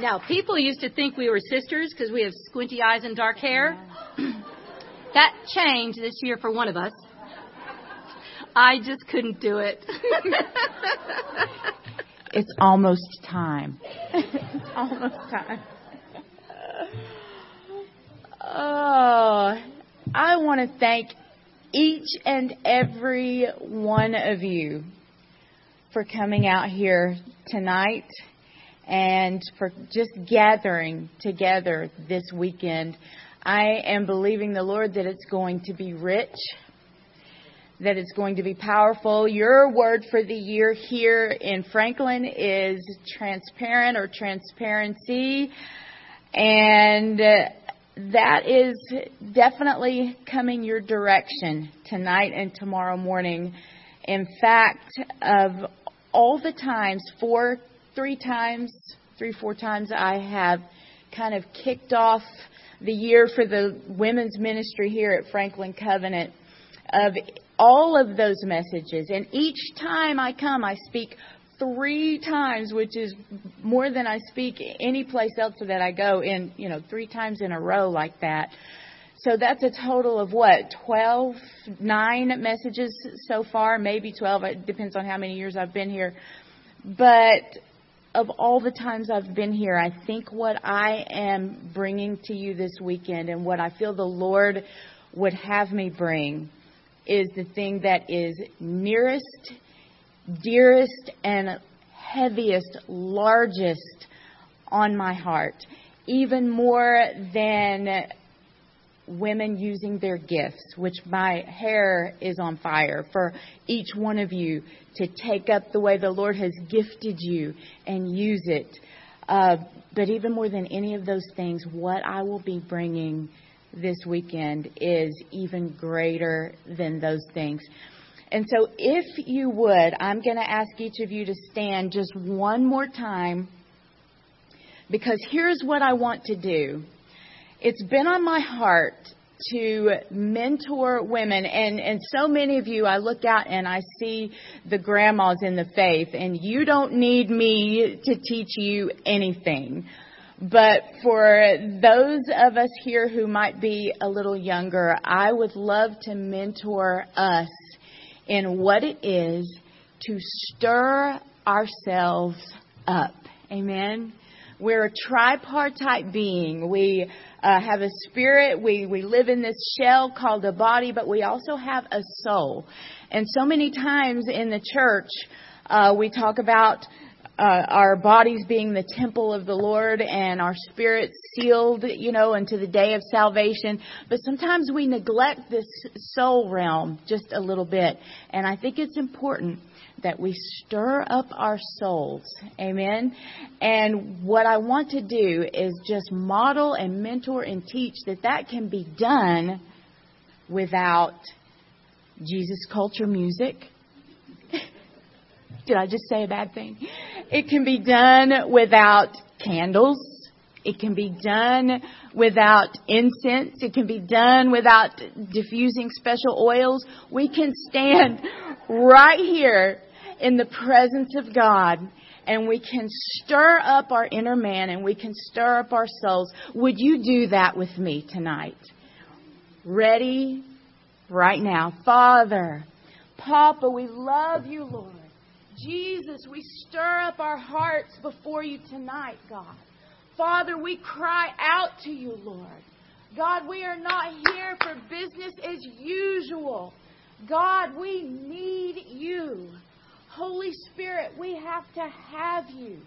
Now, people used to think we were sisters because we have squinty eyes and dark hair. that changed this year for one of us. I just couldn't do it. it's almost time. it's almost time. Oh, I want to thank each and every one of you for coming out here tonight and for just gathering together this weekend. I am believing the Lord that it's going to be rich, that it's going to be powerful. Your word for the year here in Franklin is transparent or transparency. And uh, that is definitely coming your direction tonight and tomorrow morning. In fact, of all the times, four three times, three, four times, I have kind of kicked off the year for the women's ministry here at Franklin Covenant of all of those messages. And each time I come, I speak three times, which is more than I speak any place else that I go in, you know, three times in a row like that. So that's a total of what, 12, 9 messages so far, maybe 12. It depends on how many years I've been here. But of all the times I've been here, I think what I am bringing to you this weekend and what I feel the Lord would have me bring is the thing that is nearest, dearest, and heaviest, largest on my heart, even more than women using their gifts, which my hair is on fire for each one of you to take up the way the Lord has gifted you and use it. Uh, but even more than any of those things, what I will be bringing this weekend is even greater than those things. And so, if you would, I'm going to ask each of you to stand just one more time because here's what I want to do. It's been on my heart to mentor women and and so many of you I look out and I see the grandmas in the faith and you don't need me to teach you anything. But for those of us here who might be a little younger, I would love to mentor us in what it is to stir ourselves up. Amen. We're a tripartite being. We uh, have a spirit. We, we live in this shell called a body, but we also have a soul. And so many times in the church, uh, we talk about uh, our bodies being the temple of the Lord and our spirits sealed, you know, unto the day of salvation. But sometimes we neglect this soul realm just a little bit. And I think it's important that we stir up our souls. Amen. And what I want to do is just model and mentor and teach that that can be done without Jesus culture music. Did I just say a bad thing? It can be done without candles. It can be done without incense. It can be done without diffusing special oils. We can stand right here in the presence of God and we can stir up our inner man and we can stir up our souls. Would you do that with me tonight? Ready? Right now. Father, Papa, we love you, Lord. Jesus, we stir up our hearts before you tonight, God. Father, we cry out to you, Lord. God, we are not here for business as usual. God, we need you. Holy Spirit, we have to have you.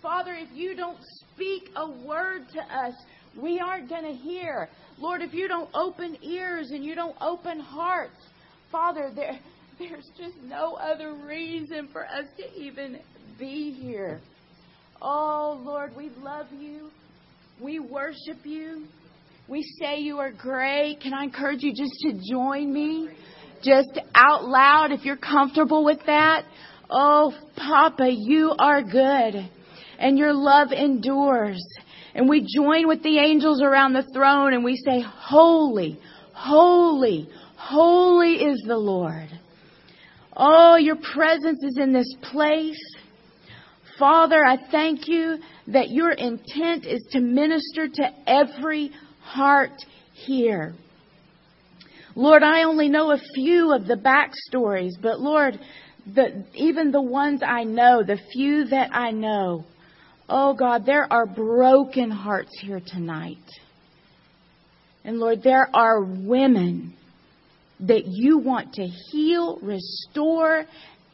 Father, if you don't speak a word to us, we aren't going to hear. Lord, if you don't open ears and you don't open hearts, Father, there, there's just no other reason for us to even be here. Oh, Lord, we love you. We worship you. We say you are great. Can I encourage you just to join me? Just out loud if you're comfortable with that. Oh, Papa, you are good and your love endures. And we join with the angels around the throne and we say, Holy, holy, holy is the Lord. Oh, your presence is in this place. Father, I thank you that your intent is to minister to every heart here. Lord, I only know a few of the backstories, but Lord, the, even the ones I know, the few that I know, oh God, there are broken hearts here tonight. And Lord, there are women that you want to heal, restore,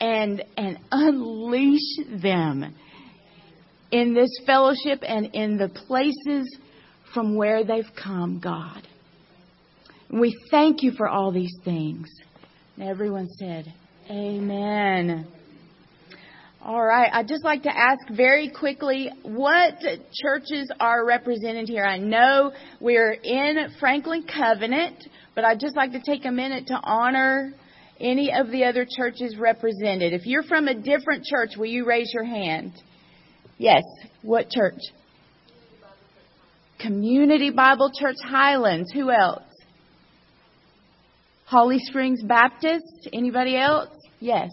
and, and unleash them in this fellowship and in the places from where they've come, God. We thank you for all these things. And everyone said, Amen. All right. I'd just like to ask very quickly what churches are represented here. I know we're in Franklin Covenant, but I'd just like to take a minute to honor any of the other churches represented. If you're from a different church, will you raise your hand? Yes. What church? Community Bible Church Highlands. Who else? Holly Springs Baptist. Anybody else? Yes.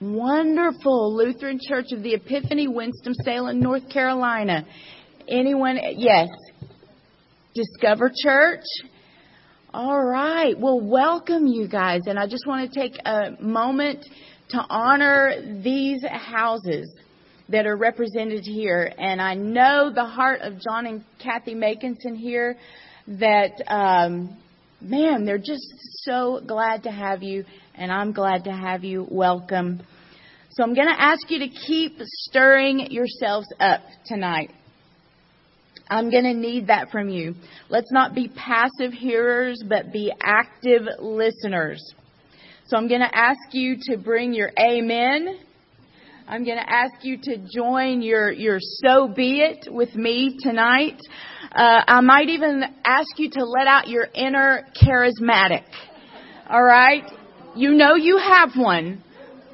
Wonderful Lutheran Church of the Epiphany, Winston-Salem, North Carolina. Anyone? Yes. Discover Church. All right. Well, welcome you guys. And I just want to take a moment to honor these houses that are represented here. And I know the heart of John and Kathy Makinson here that, um, man, they're just so glad to have you. And I'm glad to have you. Welcome. So I'm going to ask you to keep stirring yourselves up tonight. I'm going to need that from you. Let's not be passive hearers, but be active listeners. So I'm going to ask you to bring your amen. I'm going to ask you to join your, your so be it with me tonight. Uh, I might even ask you to let out your inner charismatic. All right? You know you have one.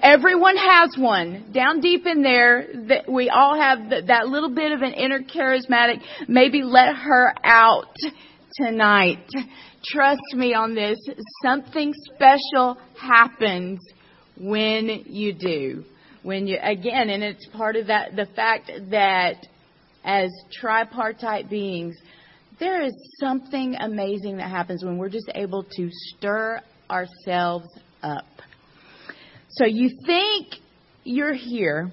Everyone has one. Down deep in there, that we all have that little bit of an inner charismatic. Maybe let her out tonight. Trust me on this. Something special happens when you do. When you, again, and it's part of that, the fact that as tripartite beings, there is something amazing that happens when we're just able to stir ourselves up. So you think you're here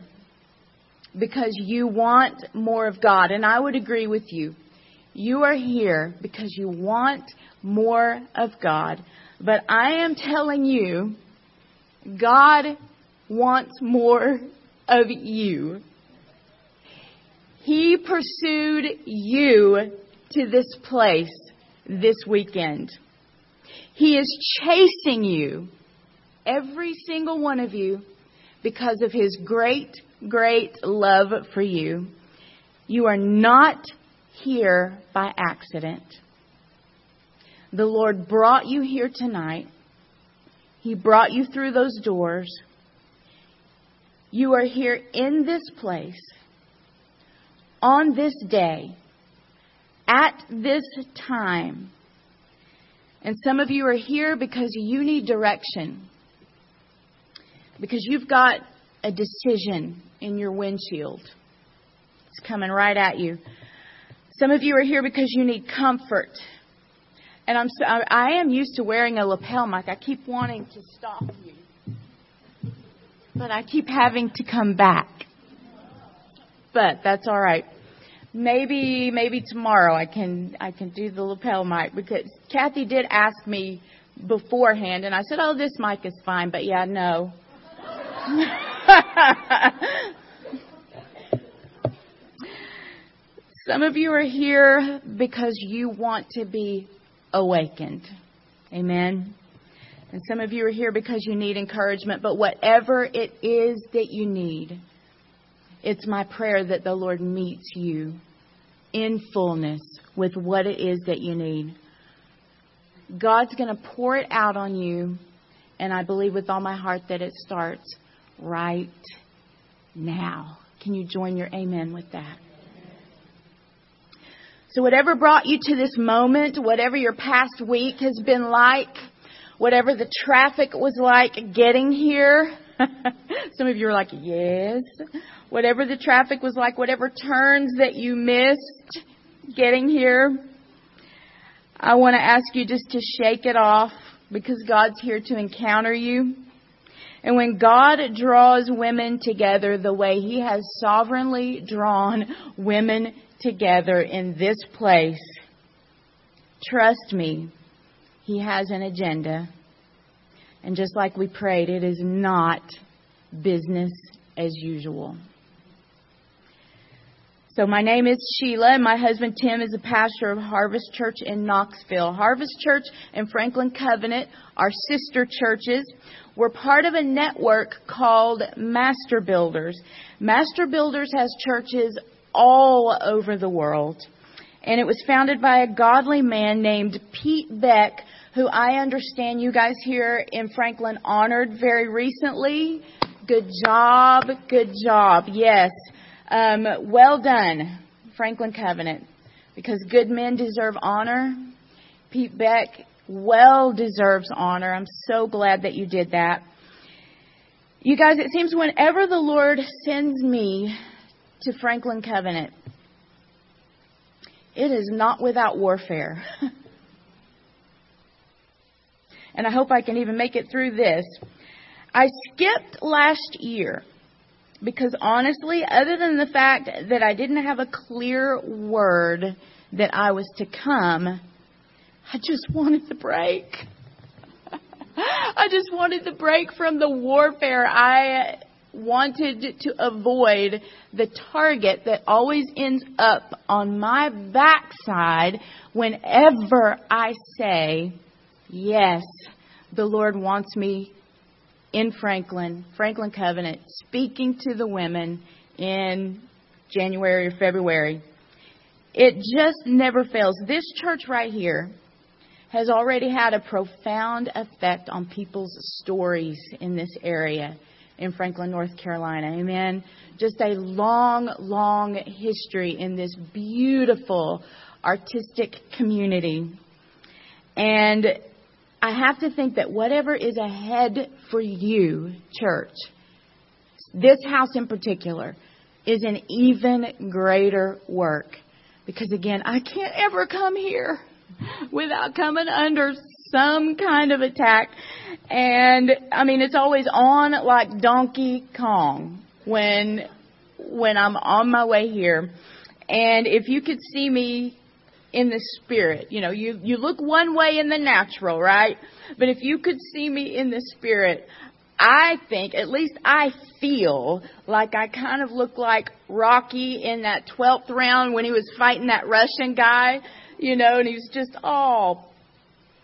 because you want more of God, and I would agree with you. You are here because you want more of God. But I am telling you, God wants more of you. He pursued you to this place this weekend. He is chasing you, every single one of you, because of His great, great love for you. You are not here by accident. The Lord brought you here tonight. He brought you through those doors. You are here in this place on this day at this time. And some of you are here because you need direction. Because you've got a decision in your windshield. It's coming right at you. Some of you are here because you need comfort. And I'm so, I am used to wearing a lapel mic. I keep wanting to stop you. But I keep having to come back. But that's all right. Maybe maybe tomorrow I can I can do the lapel mic because Kathy did ask me beforehand and I said, "Oh, this mic is fine." But yeah, no. Some of you are here because you want to be awakened. Amen. And some of you are here because you need encouragement, but whatever it is that you need, it's my prayer that the Lord meets you in fullness with what it is that you need. God's going to pour it out on you, and I believe with all my heart that it starts right now. Can you join your amen with that? So, whatever brought you to this moment, whatever your past week has been like, whatever the traffic was like getting here, Some of you are like, yes. Whatever the traffic was like, whatever turns that you missed getting here, I want to ask you just to shake it off because God's here to encounter you. And when God draws women together the way He has sovereignly drawn women together in this place, trust me, He has an agenda. And just like we prayed, it is not business as usual. So my name is Sheila and my husband Tim is a pastor of Harvest Church in Knoxville. Harvest Church and Franklin Covenant are sister churches. We're part of a network called Master Builders. Master Builders has churches all over the world. And it was founded by a godly man named Pete Beck, who I understand you guys here in Franklin honored very recently. Good job, good job. Yes. Um, well done, Franklin Covenant, because good men deserve honor. Pete Beck well deserves honor. I'm so glad that you did that. You guys, it seems whenever the Lord sends me to Franklin Covenant, it is not without warfare. and I hope I can even make it through this. I skipped last year because honestly, other than the fact that I didn't have a clear word that I was to come, I just wanted the break. I just wanted the break from the warfare. I wanted to avoid the target that always ends up on my backside whenever I say, Yes, the Lord wants me in Franklin, Franklin Covenant, speaking to the women in January or February. It just never fails. This church right here has already had a profound effect on people's stories in this area in Franklin, North Carolina. Amen. Just a long, long history in this beautiful artistic community. And I have to think that whatever is ahead for you, church, this house in particular, is an even greater work. Because again, I can't ever come here without coming under some kind of attack. And I mean, it's always on like Donkey Kong when, when I'm on my way here. And if you could see me in the spirit. You know, you, you look one way in the natural, right? But if you could see me in the spirit, I think, at least I feel like I kind of look like Rocky in that 12th round when he was fighting that Russian guy, you know, and he was just all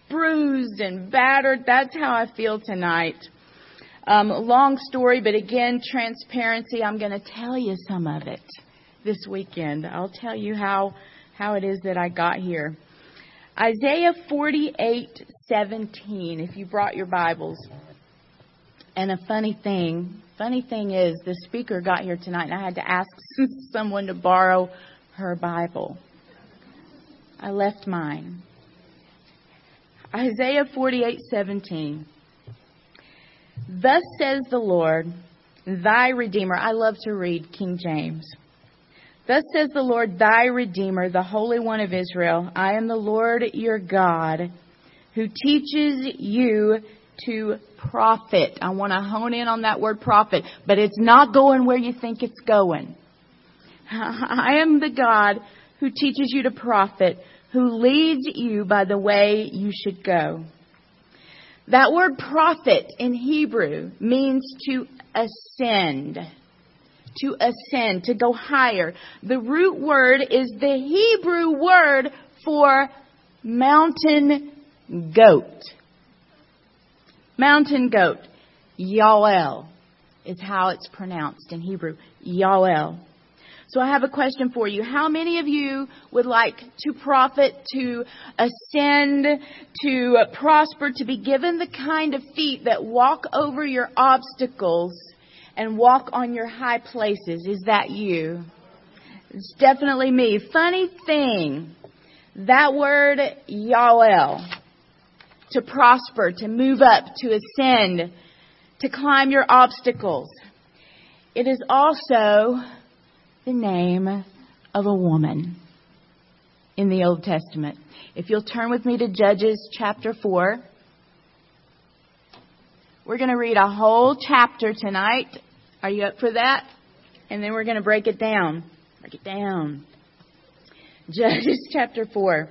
bruised and battered. That's how I feel tonight. Um, long story, but again, transparency. I'm going to tell you some of it this weekend. I'll tell you how how it is that I got here. Isaiah 48:17 if you brought your Bibles. And a funny thing, funny thing is the speaker got here tonight and I had to ask someone to borrow her Bible. I left mine. Isaiah 48:17 Thus says the Lord, thy redeemer. I love to read King James. Thus says the Lord, thy Redeemer, the Holy One of Israel I am the Lord your God, who teaches you to profit. I want to hone in on that word profit, but it's not going where you think it's going. I am the God who teaches you to profit, who leads you by the way you should go. That word profit in Hebrew means to ascend to ascend, to go higher. The root word is the Hebrew word for mountain goat. Mountain goat. Yael is how it's pronounced in Hebrew. Yael. So I have a question for you. How many of you would like to profit, to ascend, to prosper, to be given the kind of feet that walk over your obstacles and walk on your high places. Is that you? It's definitely me. Funny thing, that word Yael, to prosper, to move up, to ascend, to climb your obstacles. It is also the name of a woman in the Old Testament. If you'll turn with me to Judges chapter 4, we're going to read a whole chapter tonight. Are you up for that? And then we're going to break it down. Break it down. Judges chapter 4.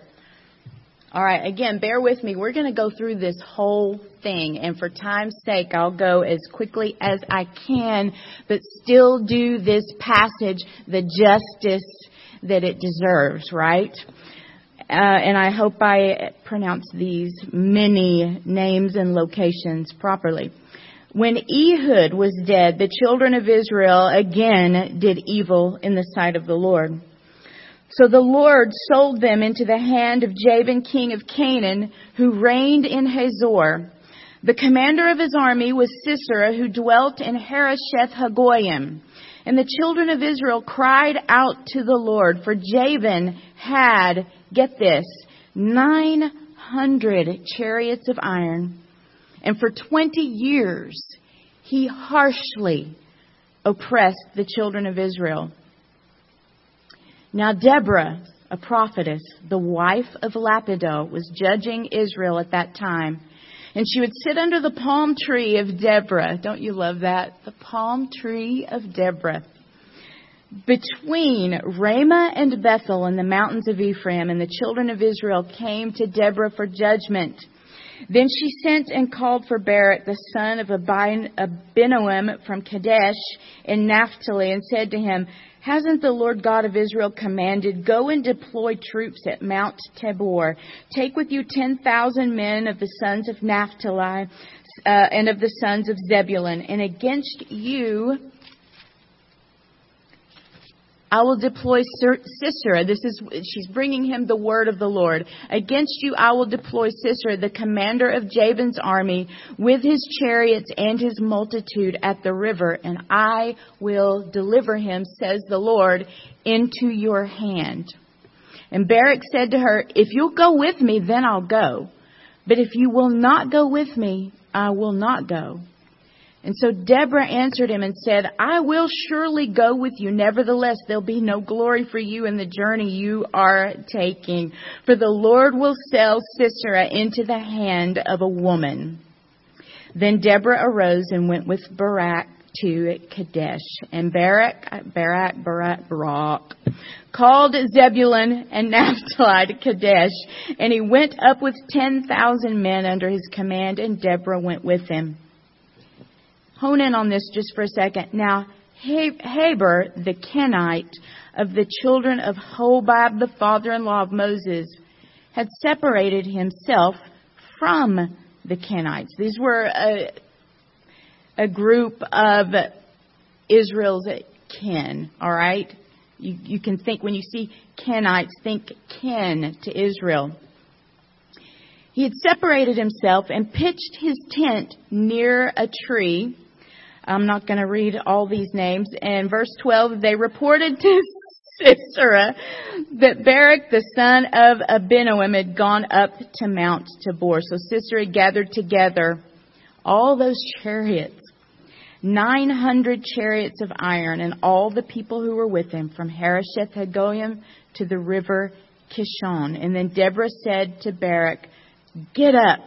All right, again, bear with me. We're going to go through this whole thing, and for time's sake, I'll go as quickly as I can, but still do this passage the justice that it deserves, right? Uh, and I hope I pronounce these many names and locations properly. When Ehud was dead, the children of Israel again did evil in the sight of the Lord. So the Lord sold them into the hand of Jabin, king of Canaan, who reigned in Hazor. The commander of his army was Sisera, who dwelt in Harosheth Hagoyim. And the children of Israel cried out to the Lord, for Jabin had, get this, 900 chariots of iron. And for 20 years, he harshly oppressed the children of Israel. Now Deborah, a prophetess, the wife of Lapido, was judging Israel at that time. And she would sit under the palm tree of Deborah. Don't you love that? The palm tree of Deborah. Between Ramah and Bethel in the mountains of Ephraim, and the children of Israel came to Deborah for judgment. Then she sent and called for Barak, the son of Abinoam from Kadesh in Naphtali, and said to him, Hasn't the Lord God of Israel commanded, Go and deploy troops at Mount Tabor? Take with you 10,000 men of the sons of Naphtali uh, and of the sons of Zebulun, and against you I will deploy Sisera. This is, she's bringing him the word of the Lord. Against you I will deploy Sisera, the commander of Jabin's army, with his chariots and his multitude at the river, and I will deliver him, says the Lord, into your hand. And Barak said to her, If you'll go with me, then I'll go. But if you will not go with me, I will not go. And so Deborah answered him and said, I will surely go with you. Nevertheless, there'll be no glory for you in the journey you are taking. For the Lord will sell Sisera into the hand of a woman. Then Deborah arose and went with Barak to Kadesh. And Barak, Barak, Barak, Barak, called Zebulun and Naphtali to Kadesh. And he went up with 10,000 men under his command, and Deborah went with him hone in on this just for a second. Now, Heber, the Kenite of the children of Hobab, the father-in-law of Moses, had separated himself from the Kenites. These were a, a group of Israel's kin, all right? You, you can think, when you see Kenites, think kin to Israel. He had separated himself and pitched his tent near a tree I'm not going to read all these names. In verse 12, they reported to Sisera that Barak, the son of Abinoam, had gone up to Mount Tabor. So Sisera gathered together all those chariots, 900 chariots of iron, and all the people who were with him from Harosheth Hagoyim to the river Kishon. And then Deborah said to Barak, Get up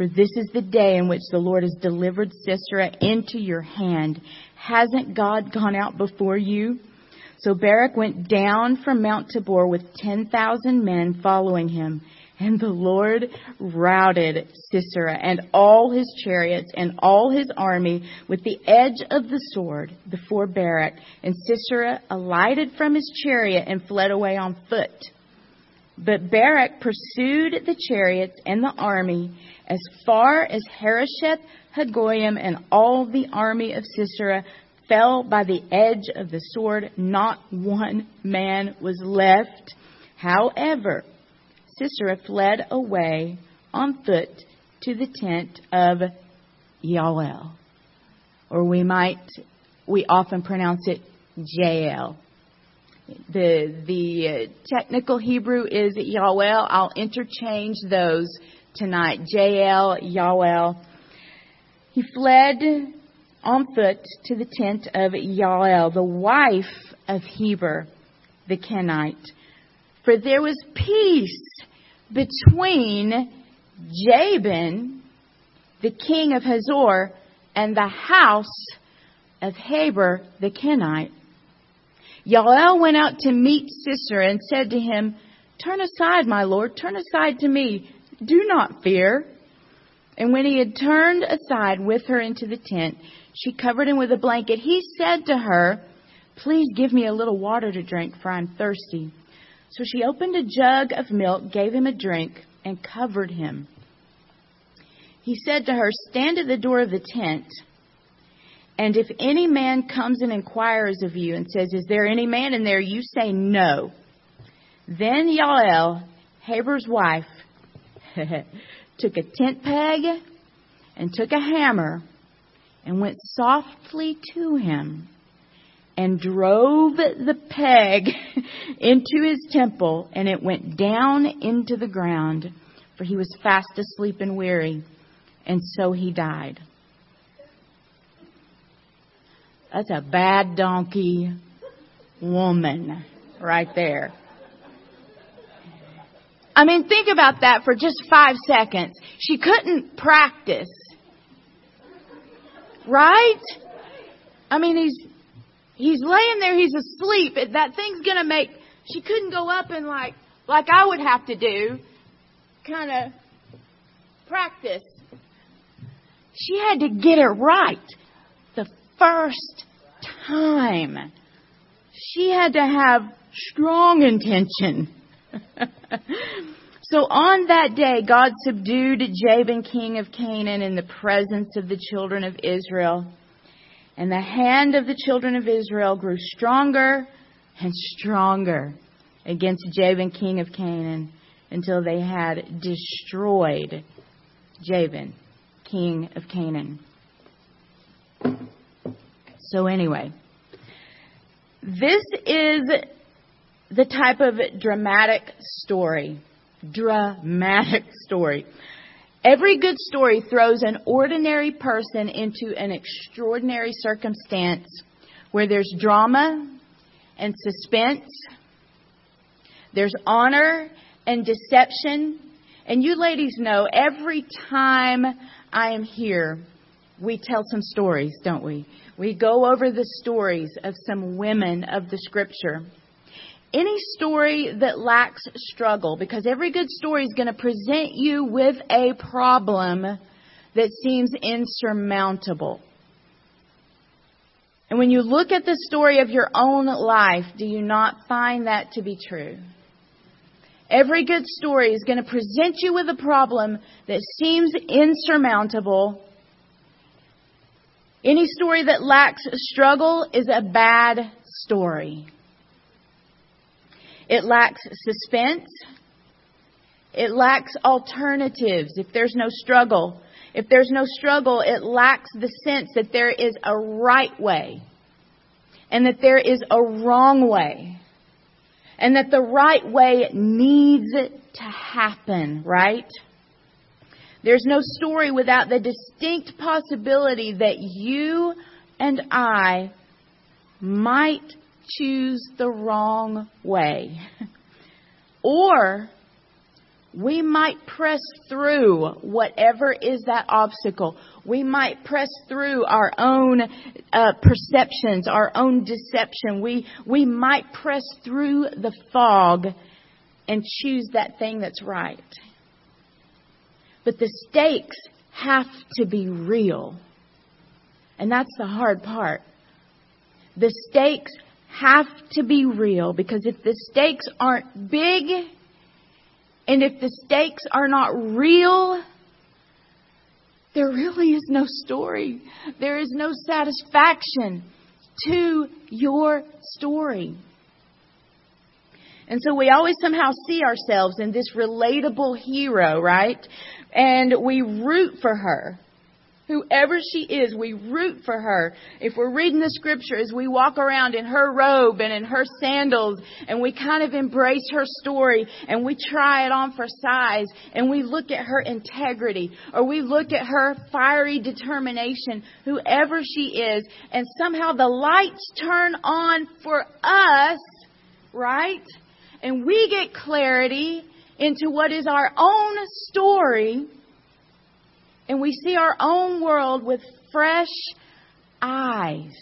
for this is the day in which the Lord has delivered Sisera into your hand. Hasn't God gone out before you? So Barak went down from Mount Tabor with 10,000 men following him. And the Lord routed Sisera and all his chariots and all his army with the edge of the sword before Barak. And Sisera alighted from his chariot and fled away on foot. But Barak pursued the chariots and the army as far as Harosheth Hagoyim, and all the army of Sisera fell by the edge of the sword. Not one man was left. However, Sisera fled away on foot to the tent of Yael. Or we might, we often pronounce it Jael. The, the uh, technical Hebrew is Yael. I'll interchange those tonight. Jael, Yael. he fled on foot to the tent of Yael, the wife of Heber the Kenite. For there was peace between Jabin, the king of Hazor, and the house of Heber the Kenite. Yael went out to meet Sisera and said to him, Turn aside, my lord, turn aside to me. Do not fear. And when he had turned aside with her into the tent, she covered him with a blanket. He said to her, Please give me a little water to drink, for I'm thirsty. So she opened a jug of milk, gave him a drink, and covered him. He said to her, Stand at the door of the tent, and if any man comes and inquires of you and says, Is there any man in there? You say no. Then Yael, Heber's wife, took a tent peg and took a hammer and went softly to him and drove the peg into his temple, and it went down into the ground, for he was fast asleep and weary, and so he died. That's a bad donkey woman right there. I mean, think about that for just five seconds. She couldn't practice. Right? I mean, he's he's laying there, he's asleep. That thing's gonna make, she couldn't go up and like, like I would have to do, kind of practice. She had to get it right first time. She had to have strong intention. so on that day, God subdued Jabin, king of Canaan, in the presence of the children of Israel. And the hand of the children of Israel grew stronger and stronger against Jabin, king of Canaan, until they had destroyed Jabin, king of Canaan. So, anyway, this is the type of dramatic story. Dramatic story Every good story throws an ordinary person into an extraordinary circumstance where there's drama and suspense, there's honor and deception. And you ladies know every time I am here, we tell some stories, don't we? We go over the stories of some women of the scripture any story that lacks struggle, because every good story is going to present you with a problem that seems insurmountable. And when you look at the story of your own life, do you not find that to be true? Every good story is going to present you with a problem that seems insurmountable. Any story that lacks struggle is a bad story. It lacks suspense. It lacks alternatives. If there's no struggle, if there's no struggle, it lacks the sense that there is a right way and that there is a wrong way and that the right way needs to happen, right? There's no story without the distinct possibility that you and I might choose the wrong way. or we might press through whatever is that obstacle. We might press through our own uh, perceptions, our own deception. We, we might press through the fog and choose that thing that's right. But the stakes have to be real. And that's the hard part. The stakes have to be real because if the stakes aren't big and if the stakes are not real, there really is no story. There is no satisfaction to your story. And so we always somehow see ourselves in this relatable hero, right? And we root for her whoever she is, we root for her. If we're reading the scripture as we walk around in her robe and in her sandals and we kind of embrace her story and we try it on for size and we look at her integrity or we look at her fiery determination, whoever she is, and somehow the lights turn on for us, right? And we get clarity into what is our own story and we see our own world with fresh eyes.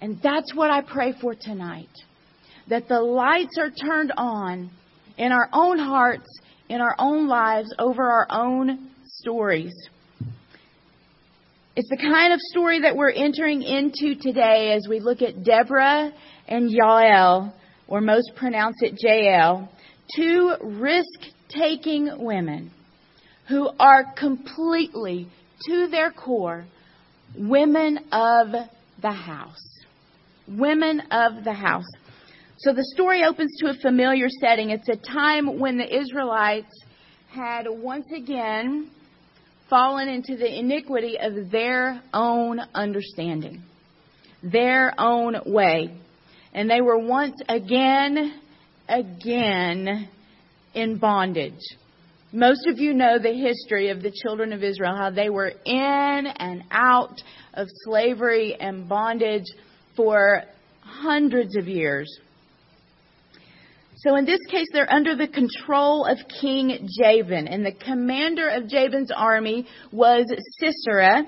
And that's what I pray for tonight. That the lights are turned on in our own hearts, in our own lives, over our own stories. It's the kind of story that we're entering into today as we look at Deborah and Yael, or most pronounce it Jael, two risk taking women who are completely, to their core, women of the house. Women of the house. So the story opens to a familiar setting. It's a time when the Israelites had once again fallen into the iniquity of their own understanding, their own way. And they were once again, again in bondage. Most of you know the history of the children of Israel, how they were in and out of slavery and bondage for hundreds of years. So in this case, they're under the control of King Jabin, and the commander of Jabin's army was Sisera,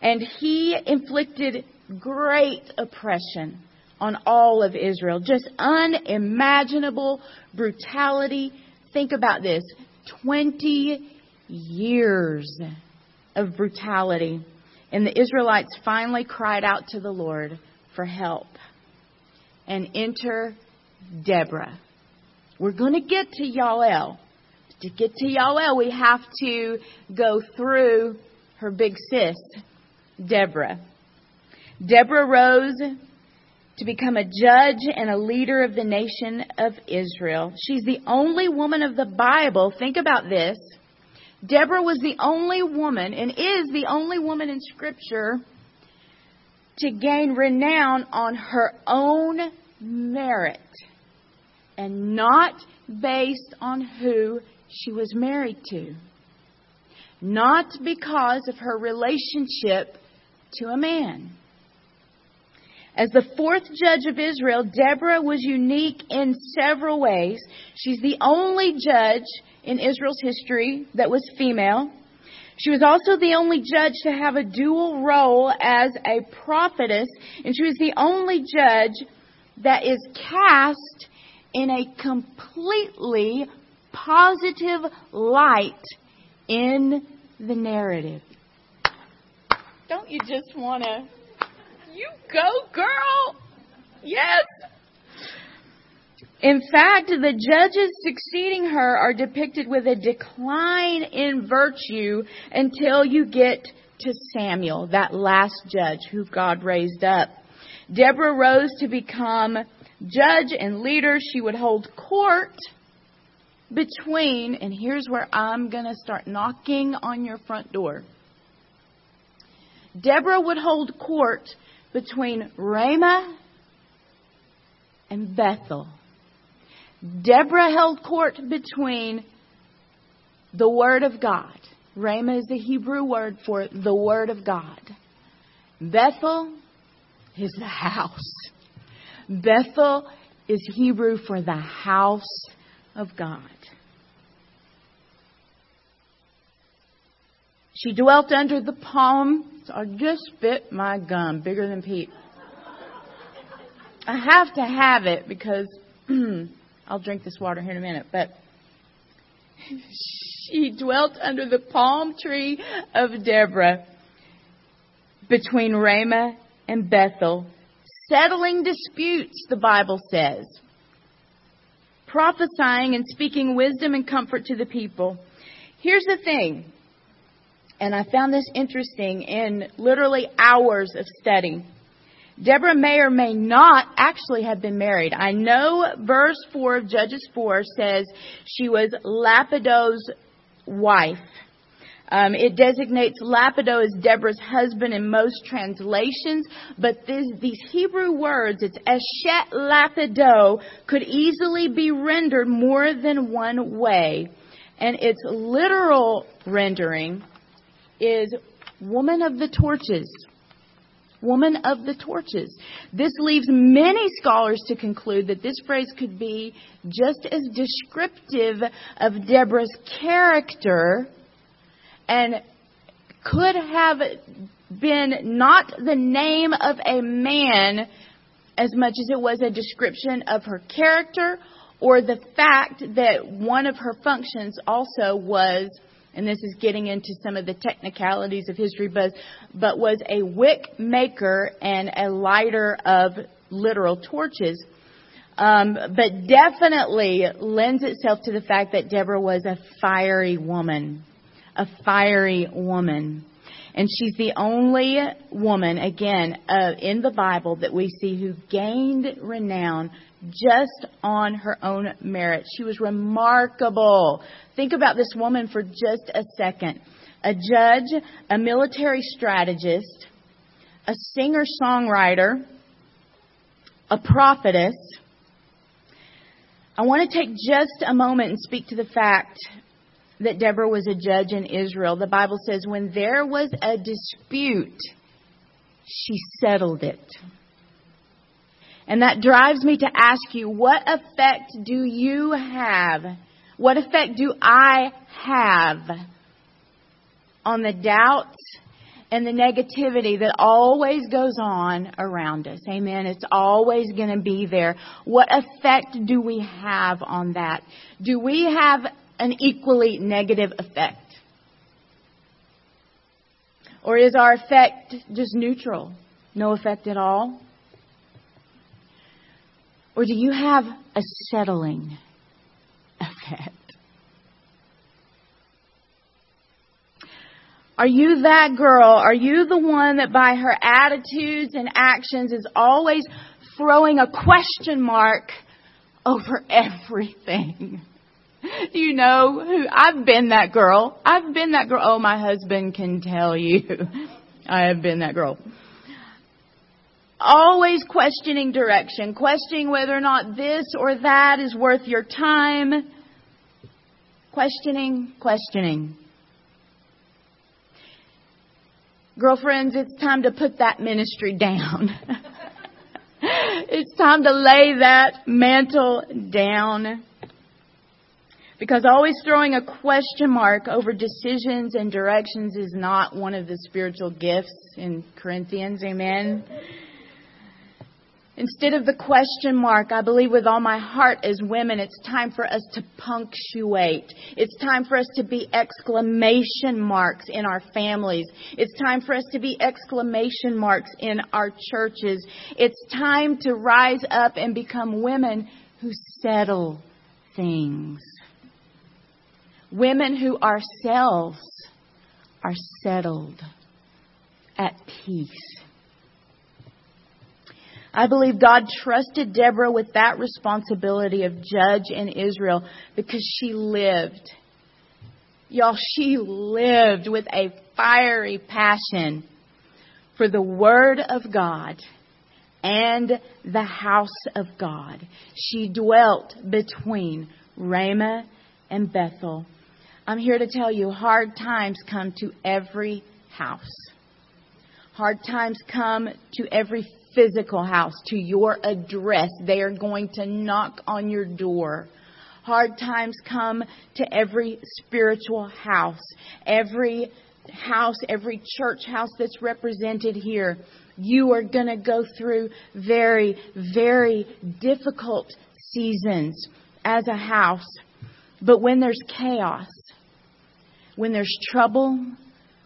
and he inflicted great oppression on all of Israel. Just unimaginable brutality. Think about this. 20 years of brutality. And the Israelites finally cried out to the Lord for help. And enter Deborah. We're going to get to Yael. To get to Yael, we have to go through her big sis, Deborah. Deborah rose to become a judge and a leader of the nation of Israel. She's the only woman of the Bible. Think about this. Deborah was the only woman and is the only woman in Scripture to gain renown on her own merit and not based on who she was married to. Not because of her relationship to a man. As the fourth judge of Israel, Deborah was unique in several ways. She's the only judge in Israel's history that was female. She was also the only judge to have a dual role as a prophetess, and she was the only judge that is cast in a completely positive light in the narrative. Don't you just want to you go, girl. Yes. In fact, the judges succeeding her are depicted with a decline in virtue until you get to Samuel, that last judge who God raised up. Deborah rose to become judge and leader. She would hold court between, and here's where I'm going to start knocking on your front door. Deborah would hold court between Ramah and Bethel. Deborah held court between the Word of God. Ramah is the Hebrew word for the Word of God. Bethel is the house. Bethel is Hebrew for the house of God. She dwelt under the palm so I just spit my gum, bigger than Pete. I have to have it because I'll drink this water here in a minute, but she dwelt under the palm tree of Deborah between Ramah and Bethel, settling disputes, the Bible says, prophesying and speaking wisdom and comfort to the people. Here's the thing and I found this interesting in literally hours of study. Deborah may or may not actually have been married. I know verse 4 of Judges 4 says she was Lapido's wife. Um, it designates Lapido as Deborah's husband in most translations, but this, these Hebrew words, it's Eshet Lapido, could easily be rendered more than one way. And its literal rendering is woman of the torches. Woman of the torches. This leaves many scholars to conclude that this phrase could be just as descriptive of Deborah's character and could have been not the name of a man as much as it was a description of her character or the fact that one of her functions also was and this is getting into some of the technicalities of history, but, but was a wick maker and a lighter of literal torches. Um, but definitely lends itself to the fact that Deborah was a fiery woman. A fiery woman. And she's the only woman, again, uh, in the Bible that we see who gained renown just on her own merit. She was remarkable. Think about this woman for just a second. A judge, a military strategist, a singer songwriter, a prophetess. I want to take just a moment and speak to the fact that Deborah was a judge in Israel. The Bible says when there was a dispute, she settled it. And that drives me to ask you, what effect do you have? What effect do I have on the doubts and the negativity that always goes on around us? Amen. It's always going to be there. What effect do we have on that? Do we have an equally negative effect? Or is our effect just neutral? No effect at all? Or do you have a settling effect? Are you that girl? Are you the one that by her attitudes and actions is always throwing a question mark over everything? You know who? I've been that girl. I've been that girl. Oh, my husband can tell you. I have been that girl always questioning direction, questioning whether or not this or that is worth your time. Questioning, questioning. Girlfriends, it's time to put that ministry down. it's time to lay that mantle down. Because always throwing a question mark over decisions and directions is not one of the spiritual gifts in Corinthians. Amen. Instead of the question mark, I believe with all my heart as women, it's time for us to punctuate. It's time for us to be exclamation marks in our families. It's time for us to be exclamation marks in our churches. It's time to rise up and become women who settle things. Women who ourselves are settled at peace I believe God trusted Deborah with that responsibility of judge in Israel because she lived. Y'all, she lived with a fiery passion for the Word of God and the house of God. She dwelt between Ramah and Bethel. I'm here to tell you hard times come to every house. Hard times come to every physical house, to your address. They are going to knock on your door. Hard times come to every spiritual house, every house, every church house that's represented here. You are going to go through very, very difficult seasons as a house. But when there's chaos, when there's trouble,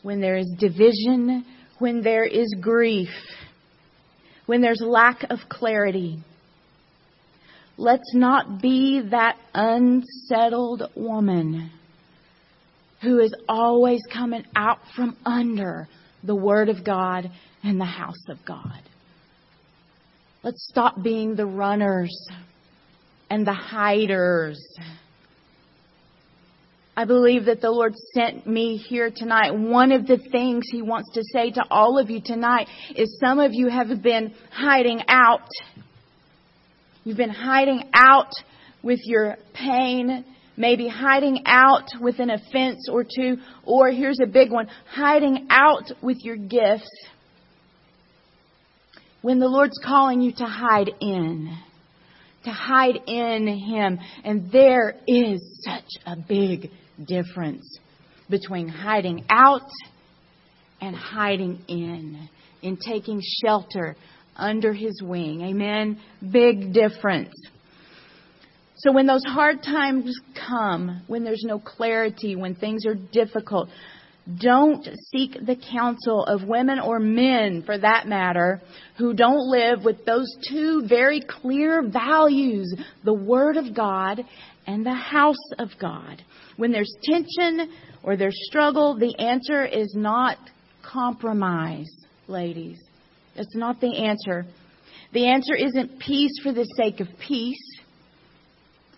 when there is division, when there is grief, when there's lack of clarity. Let's not be that unsettled woman who is always coming out from under the Word of God and the house of God. Let's stop being the runners and the hiders. I believe that the Lord sent me here tonight. One of the things He wants to say to all of you tonight is some of you have been hiding out. You've been hiding out with your pain, maybe hiding out with an offense or two, or here's a big one, hiding out with your gifts. When the Lord's calling you to hide in, to hide in Him, and there is such a big difference between hiding out and hiding in, in taking shelter under His wing. Amen? Big difference. So when those hard times come, when there's no clarity, when things are difficult, don't seek the counsel of women or men, for that matter, who don't live with those two very clear values the Word of God and the house of God. When there's tension or there's struggle, the answer is not compromise, ladies. It's not the answer. The answer isn't peace for the sake of peace.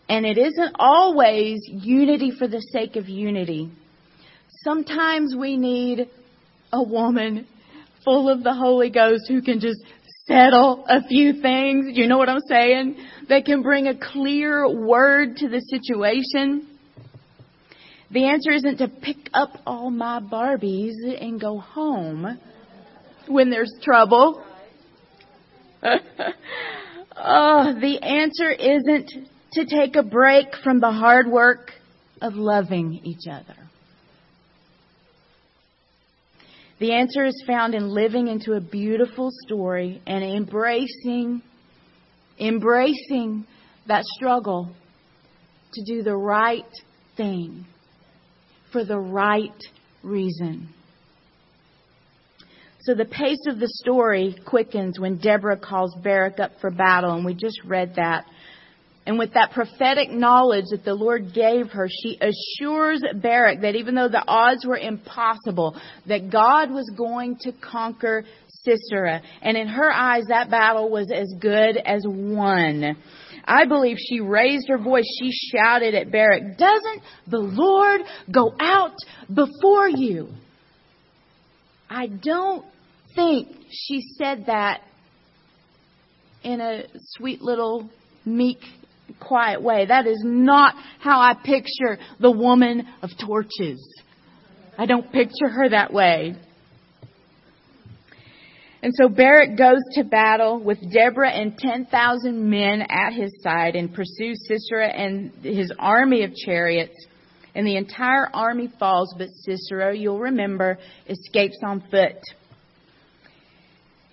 And it isn't always unity for the sake of unity. Sometimes we need a woman full of the Holy Ghost who can just settle a few things. You know what I'm saying? That can bring a clear word to the situation. The answer isn't to pick up all my Barbies and go home when there's trouble. oh, the answer isn't to take a break from the hard work of loving each other. The answer is found in living into a beautiful story and embracing, embracing that struggle to do the right thing for the right reason. So the pace of the story quickens when Deborah calls Barak up for battle, and we just read that. And with that prophetic knowledge that the Lord gave her, she assures Barak that even though the odds were impossible, that God was going to conquer Sisera. And in her eyes, that battle was as good as won. I believe she raised her voice. She shouted at Barak, Doesn't the Lord go out before you? I don't think she said that in a sweet little meek quiet way. That is not how I picture the woman of torches. I don't picture her that way. And so Barak goes to battle with Deborah and 10,000 men at his side and pursues Sisera and his army of chariots. And the entire army falls, but Sisera, you'll remember, escapes on foot.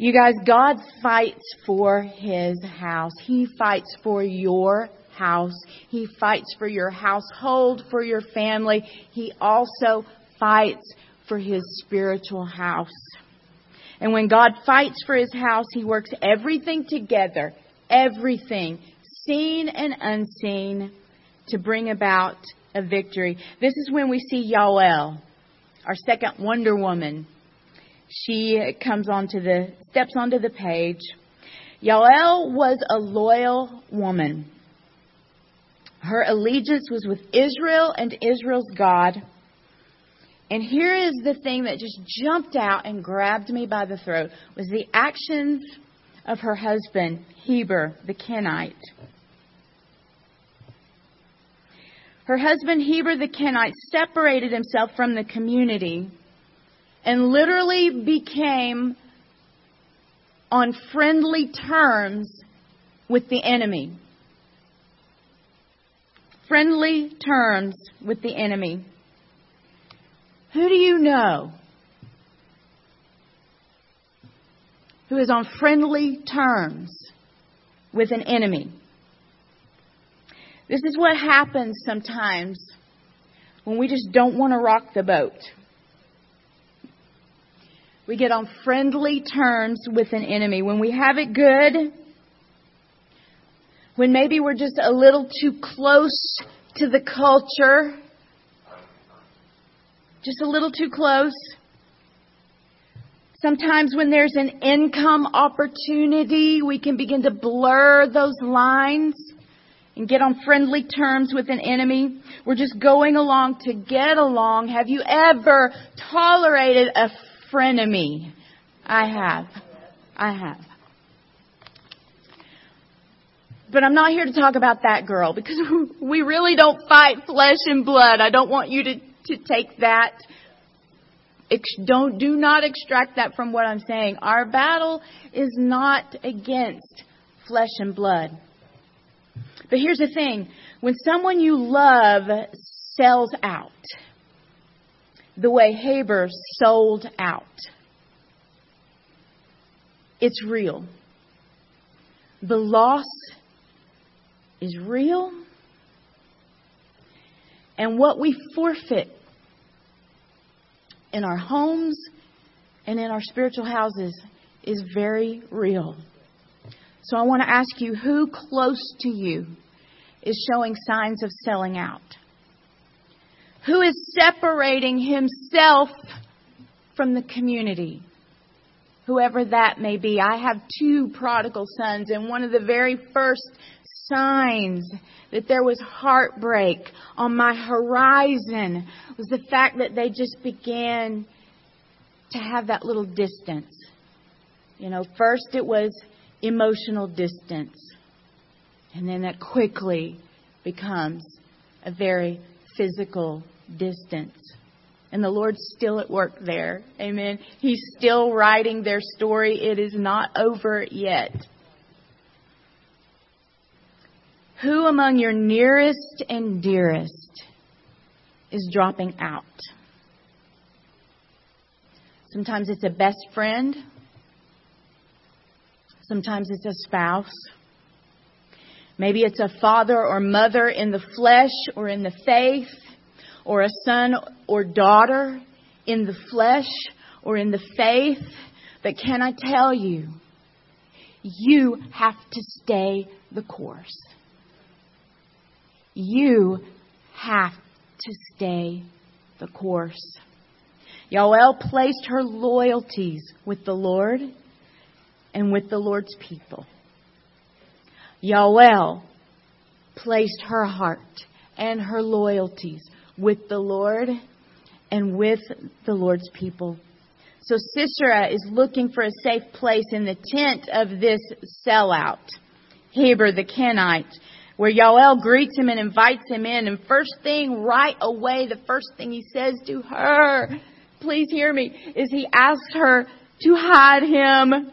You guys, God fights for his house. He fights for your house. He fights for your household, for your family. He also fights for his spiritual house. And when God fights for his house, he works everything together, everything, seen and unseen, to bring about a victory. This is when we see Yael, our second Wonder Woman she comes onto the steps onto the page. Yael was a loyal woman. Her allegiance was with Israel and Israel's God. And here is the thing that just jumped out and grabbed me by the throat was the actions of her husband, Heber the Kenite. Her husband, Heber the Kenite, separated himself from the community and literally became on friendly terms with the enemy. Friendly terms with the enemy. Who do you know who is on friendly terms with an enemy? This is what happens sometimes when we just don't want to rock the boat. We get on friendly terms with an enemy. When we have it good, when maybe we're just a little too close to the culture, just a little too close. Sometimes when there's an income opportunity, we can begin to blur those lines and get on friendly terms with an enemy. We're just going along to get along. Have you ever tolerated a frenemy? I have. I have. But I'm not here to talk about that girl because we really don't fight flesh and blood. I don't want you to, to take that. Don't, do not extract that from what I'm saying. Our battle is not against flesh and blood. But here's the thing. When someone you love sells out, the way Haber sold out, it's real. The loss is real. And what we forfeit in our homes and in our spiritual houses is very real. So I want to ask you who close to you is showing signs of selling out? Who is separating himself from the community? Whoever that may be. I have two prodigal sons, and one of the very first signs that there was heartbreak on my horizon was the fact that they just began to have that little distance. You know, first it was emotional distance. And then that quickly becomes a very physical distance. And the Lord's still at work there. Amen. He's still writing their story. It is not over yet. Who among your nearest and dearest is dropping out? Sometimes it's a best friend. Sometimes it's a spouse. Maybe it's a father or mother in the flesh or in the faith, or a son or daughter in the flesh or in the faith. But can I tell you, you have to stay the course. You have to stay the course. Yael placed her loyalties with the Lord and with the Lord's people. Yael placed her heart and her loyalties with the Lord and with the Lord's people. So Sisera is looking for a safe place in the tent of this sellout, Heber the Kenite, where Yael greets him and invites him in. And first thing, right away, the first thing he says to her, please hear me, is he asks her to hide him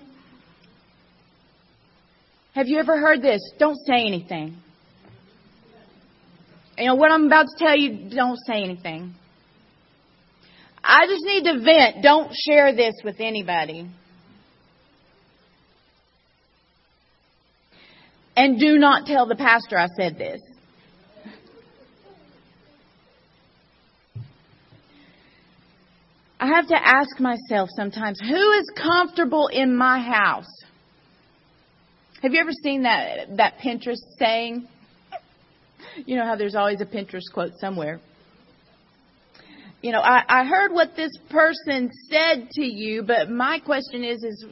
have you ever heard this? Don't say anything. You know what I'm about to tell you, don't say anything. I just need to vent. Don't share this with anybody. And do not tell the pastor I said this. I have to ask myself sometimes, who is comfortable in my house? Have you ever seen that that Pinterest saying? You know how there's always a Pinterest quote somewhere. You know, I, I heard what this person said to you, but my question is, is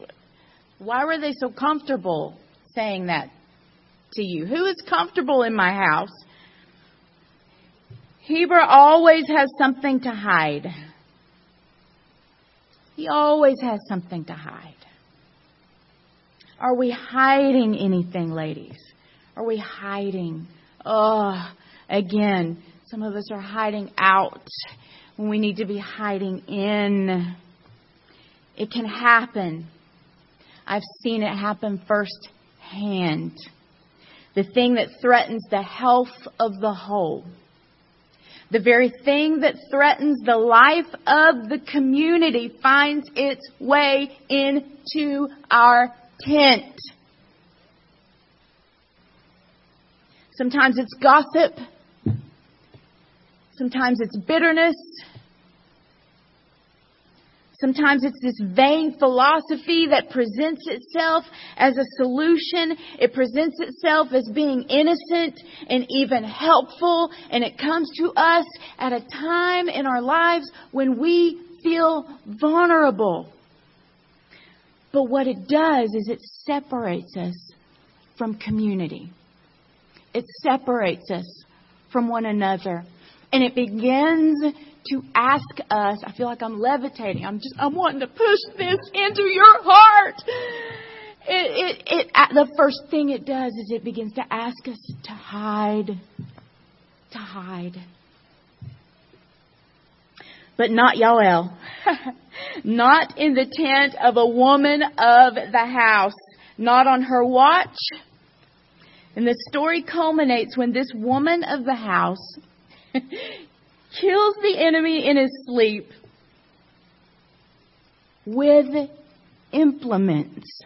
why were they so comfortable saying that to you? Who is comfortable in my house? Heber always has something to hide. He always has something to hide. Are we hiding anything, ladies? Are we hiding? Oh, again, some of us are hiding out when we need to be hiding in. It can happen. I've seen it happen firsthand. The thing that threatens the health of the whole. The very thing that threatens the life of the community finds its way into our tent. Sometimes it's gossip. Sometimes it's bitterness. Sometimes it's this vain philosophy that presents itself as a solution. It presents itself as being innocent and even helpful. And it comes to us at a time in our lives when we feel vulnerable. But what it does is it separates us from community. It separates us from one another. And it begins to ask us, I feel like I'm levitating. I'm just, I'm wanting to push this into your heart. It, it, it, the first thing it does is it begins to ask us to hide. To hide. But not Yael. not in the tent of a woman of the house. Not on her watch. And the story culminates when this woman of the house kills the enemy in his sleep with implements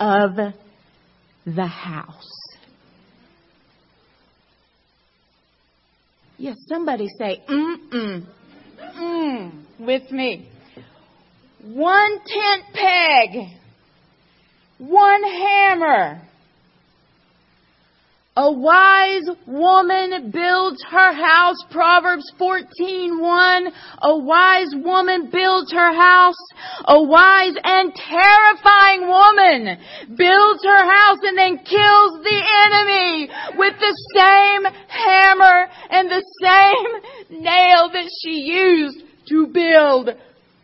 of the house. Yes, somebody say, mm-mm, mm, Mm, with me. One tent peg, one hammer, a wise woman builds her house. Proverbs 14:1. A wise woman builds her house. A wise and terrifying woman builds her house and then kills the enemy with the same hammer and the same nail that she used to build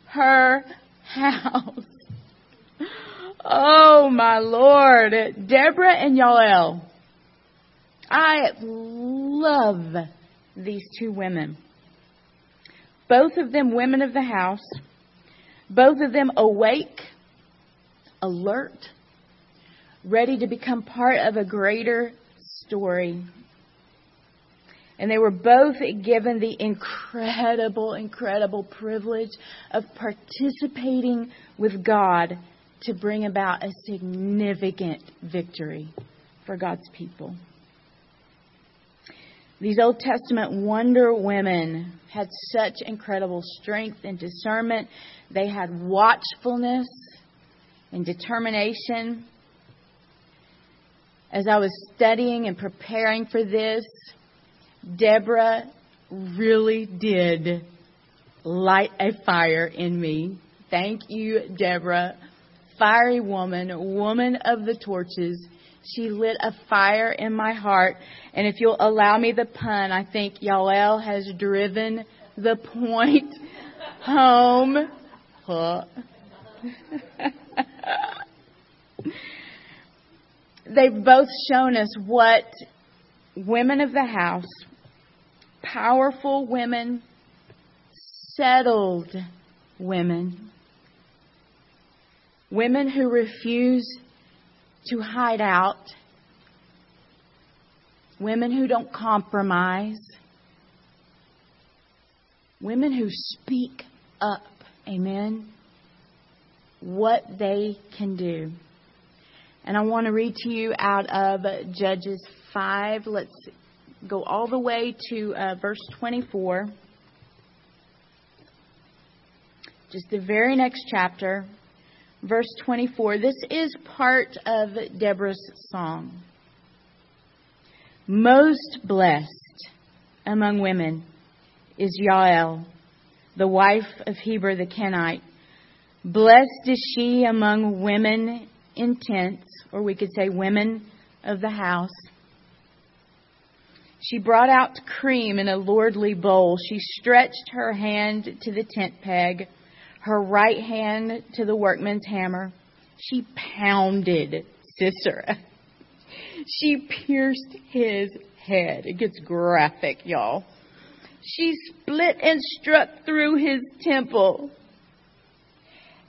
her house. Oh my Lord. Deborah and Yael I love these two women. Both of them women of the house, both of them awake, alert, ready to become part of a greater story. And they were both given the incredible, incredible privilege of participating with God to bring about a significant victory for God's people. These Old Testament wonder women had such incredible strength and discernment. They had watchfulness and determination. As I was studying and preparing for this, Deborah really did light a fire in me. Thank you, Deborah. Fiery woman, woman of the torches. She lit a fire in my heart. And if you'll allow me the pun, I think Yael has driven the point home. They've both shown us what women of the house, powerful women, settled women, women who refuse to hide out, women who don't compromise, women who speak up. Amen. What they can do. And I want to read to you out of Judges 5. Let's go all the way to uh, verse 24. Just the very next chapter verse 24. This is part of Deborah's song. Most blessed among women is Yael, the wife of Heber the Kenite. Blessed is she among women in tents, or we could say women of the house. She brought out cream in a lordly bowl. She stretched her hand to the tent peg her right hand to the workman's hammer. She pounded Sisera. She pierced his head. It gets graphic, y'all. She split and struck through his temple.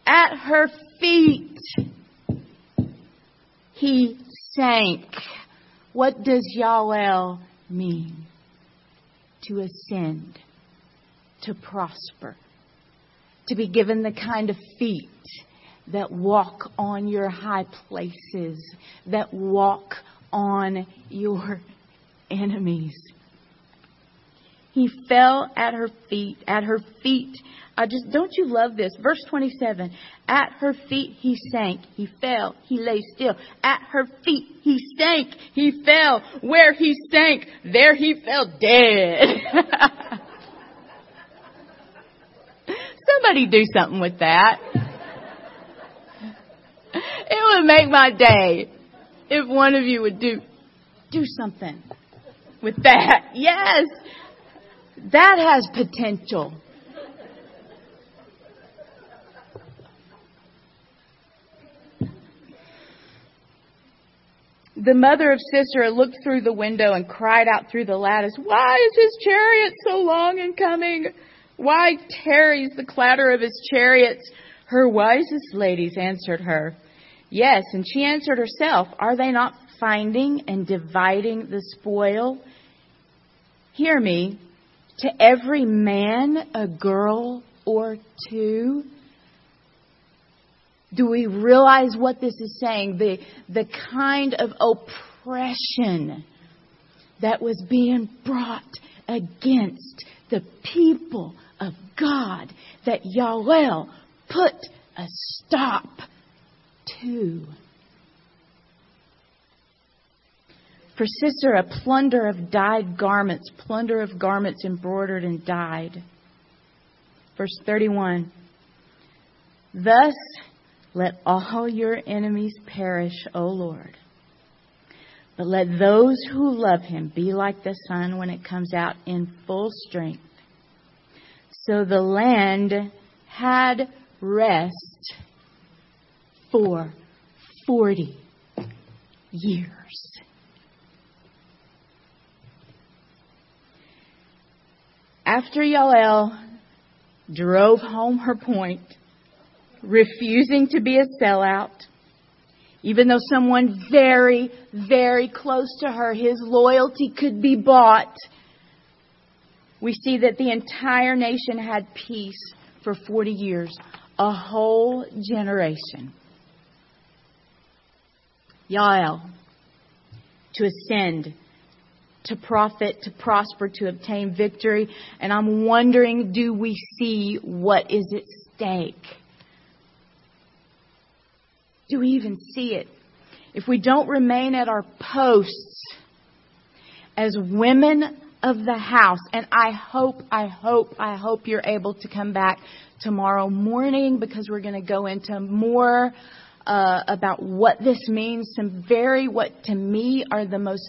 At her feet, he sank. What does Yael mean? To ascend, to prosper to be given the kind of feet that walk on your high places, that walk on your enemies. He fell at her feet, at her feet. I just, don't you love this? Verse 27. At her feet he sank. He fell. He lay still. At her feet he sank. He fell. Where he sank, there he fell dead. Somebody do something with that. It would make my day if one of you would do do something with that. Yes. That has potential. The mother of Sisera looked through the window and cried out through the lattice, Why is his chariot so long in coming? Why tarries the clatter of his chariots? Her wisest ladies answered her, Yes, and she answered herself, Are they not finding and dividing the spoil? Hear me, to every man a girl or two. Do we realize what this is saying? The, the kind of oppression that was being brought against the people of God that Yahweh put a stop to. For Sisera, plunder of dyed garments, plunder of garments embroidered and dyed. Verse 31. Thus let all your enemies perish, O Lord. But let those who love him be like the sun when it comes out in full strength. So the land had rest for 40 years. After Yael drove home her point, refusing to be a sellout, even though someone very, very close to her, his loyalty could be bought, we see that the entire nation had peace for 40 years, a whole generation. Yael, to ascend, to profit, to prosper, to obtain victory. And I'm wondering, do we see what is at stake? Do we even see it? If we don't remain at our posts as women of the house, and I hope, I hope, I hope you're able to come back tomorrow morning because we're going to go into more uh, about what this means. Some very, what to me are the most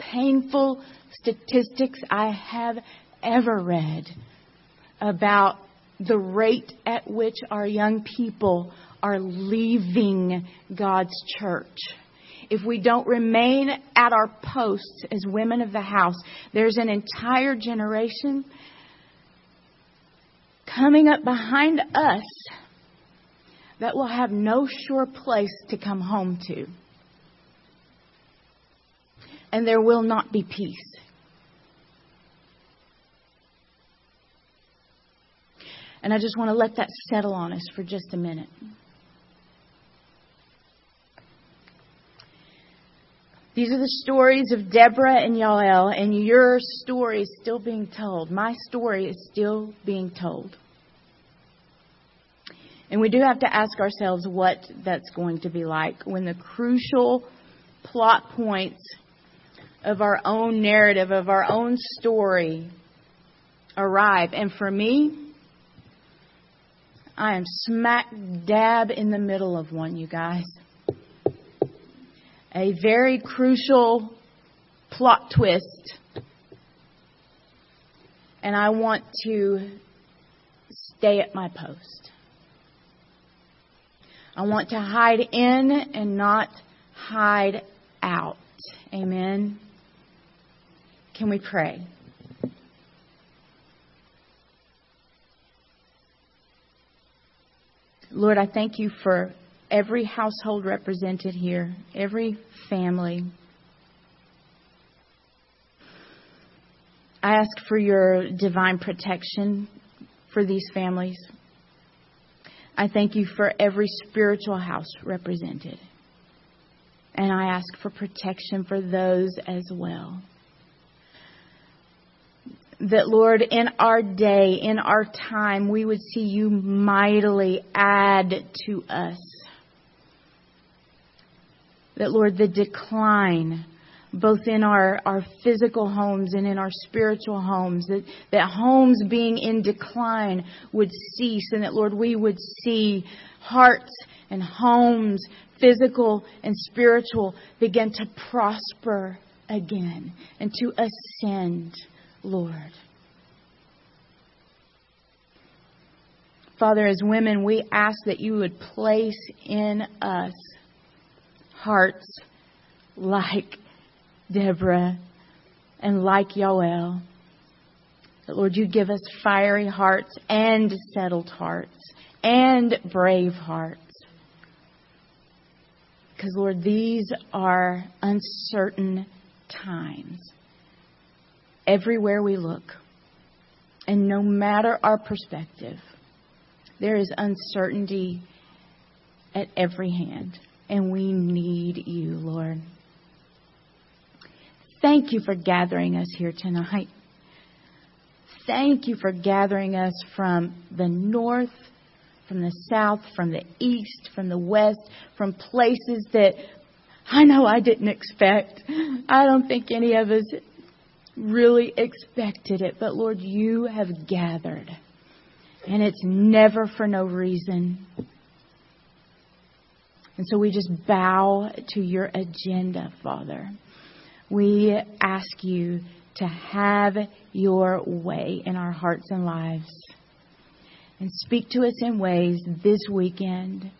painful statistics I have ever read about the rate at which our young people are leaving God's church. If we don't remain at our posts as women of the house, there's an entire generation coming up behind us that will have no sure place to come home to. And there will not be peace. And I just want to let that settle on us for just a minute. These are the stories of Deborah and Yael, and your story is still being told. My story is still being told. And we do have to ask ourselves what that's going to be like when the crucial plot points of our own narrative, of our own story arrive. And for me, I am smack dab in the middle of one, you guys a very crucial plot twist. And I want to stay at my post. I want to hide in and not hide out. Amen. Can we pray? Lord, I thank you for every household represented here, every family. I ask for your divine protection for these families. I thank you for every spiritual house represented. And I ask for protection for those as well. That, Lord, in our day, in our time, we would see you mightily add to us that, Lord, the decline, both in our, our physical homes and in our spiritual homes, that, that homes being in decline would cease, and that, Lord, we would see hearts and homes, physical and spiritual, begin to prosper again and to ascend, Lord. Father, as women, we ask that you would place in us hearts like Deborah and like Yael. That, Lord, you give us fiery hearts and settled hearts and brave hearts. Because, Lord, these are uncertain times. Everywhere we look, and no matter our perspective, there is uncertainty at every hand, and we need you, Lord. Thank you for gathering us here tonight. Thank you for gathering us from the north, from the south, from the east, from the west, from places that I know I didn't expect. I don't think any of us really expected it, but Lord, you have gathered. And it's never for no reason. And so we just bow to your agenda, Father. We ask you to have your way in our hearts and lives. And speak to us in ways this weekend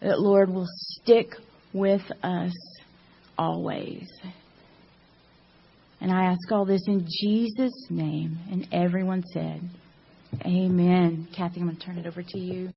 that, Lord, will stick with us always. And I ask all this in Jesus' name. And everyone said, Amen. Kathy, I'm going to turn it over to you.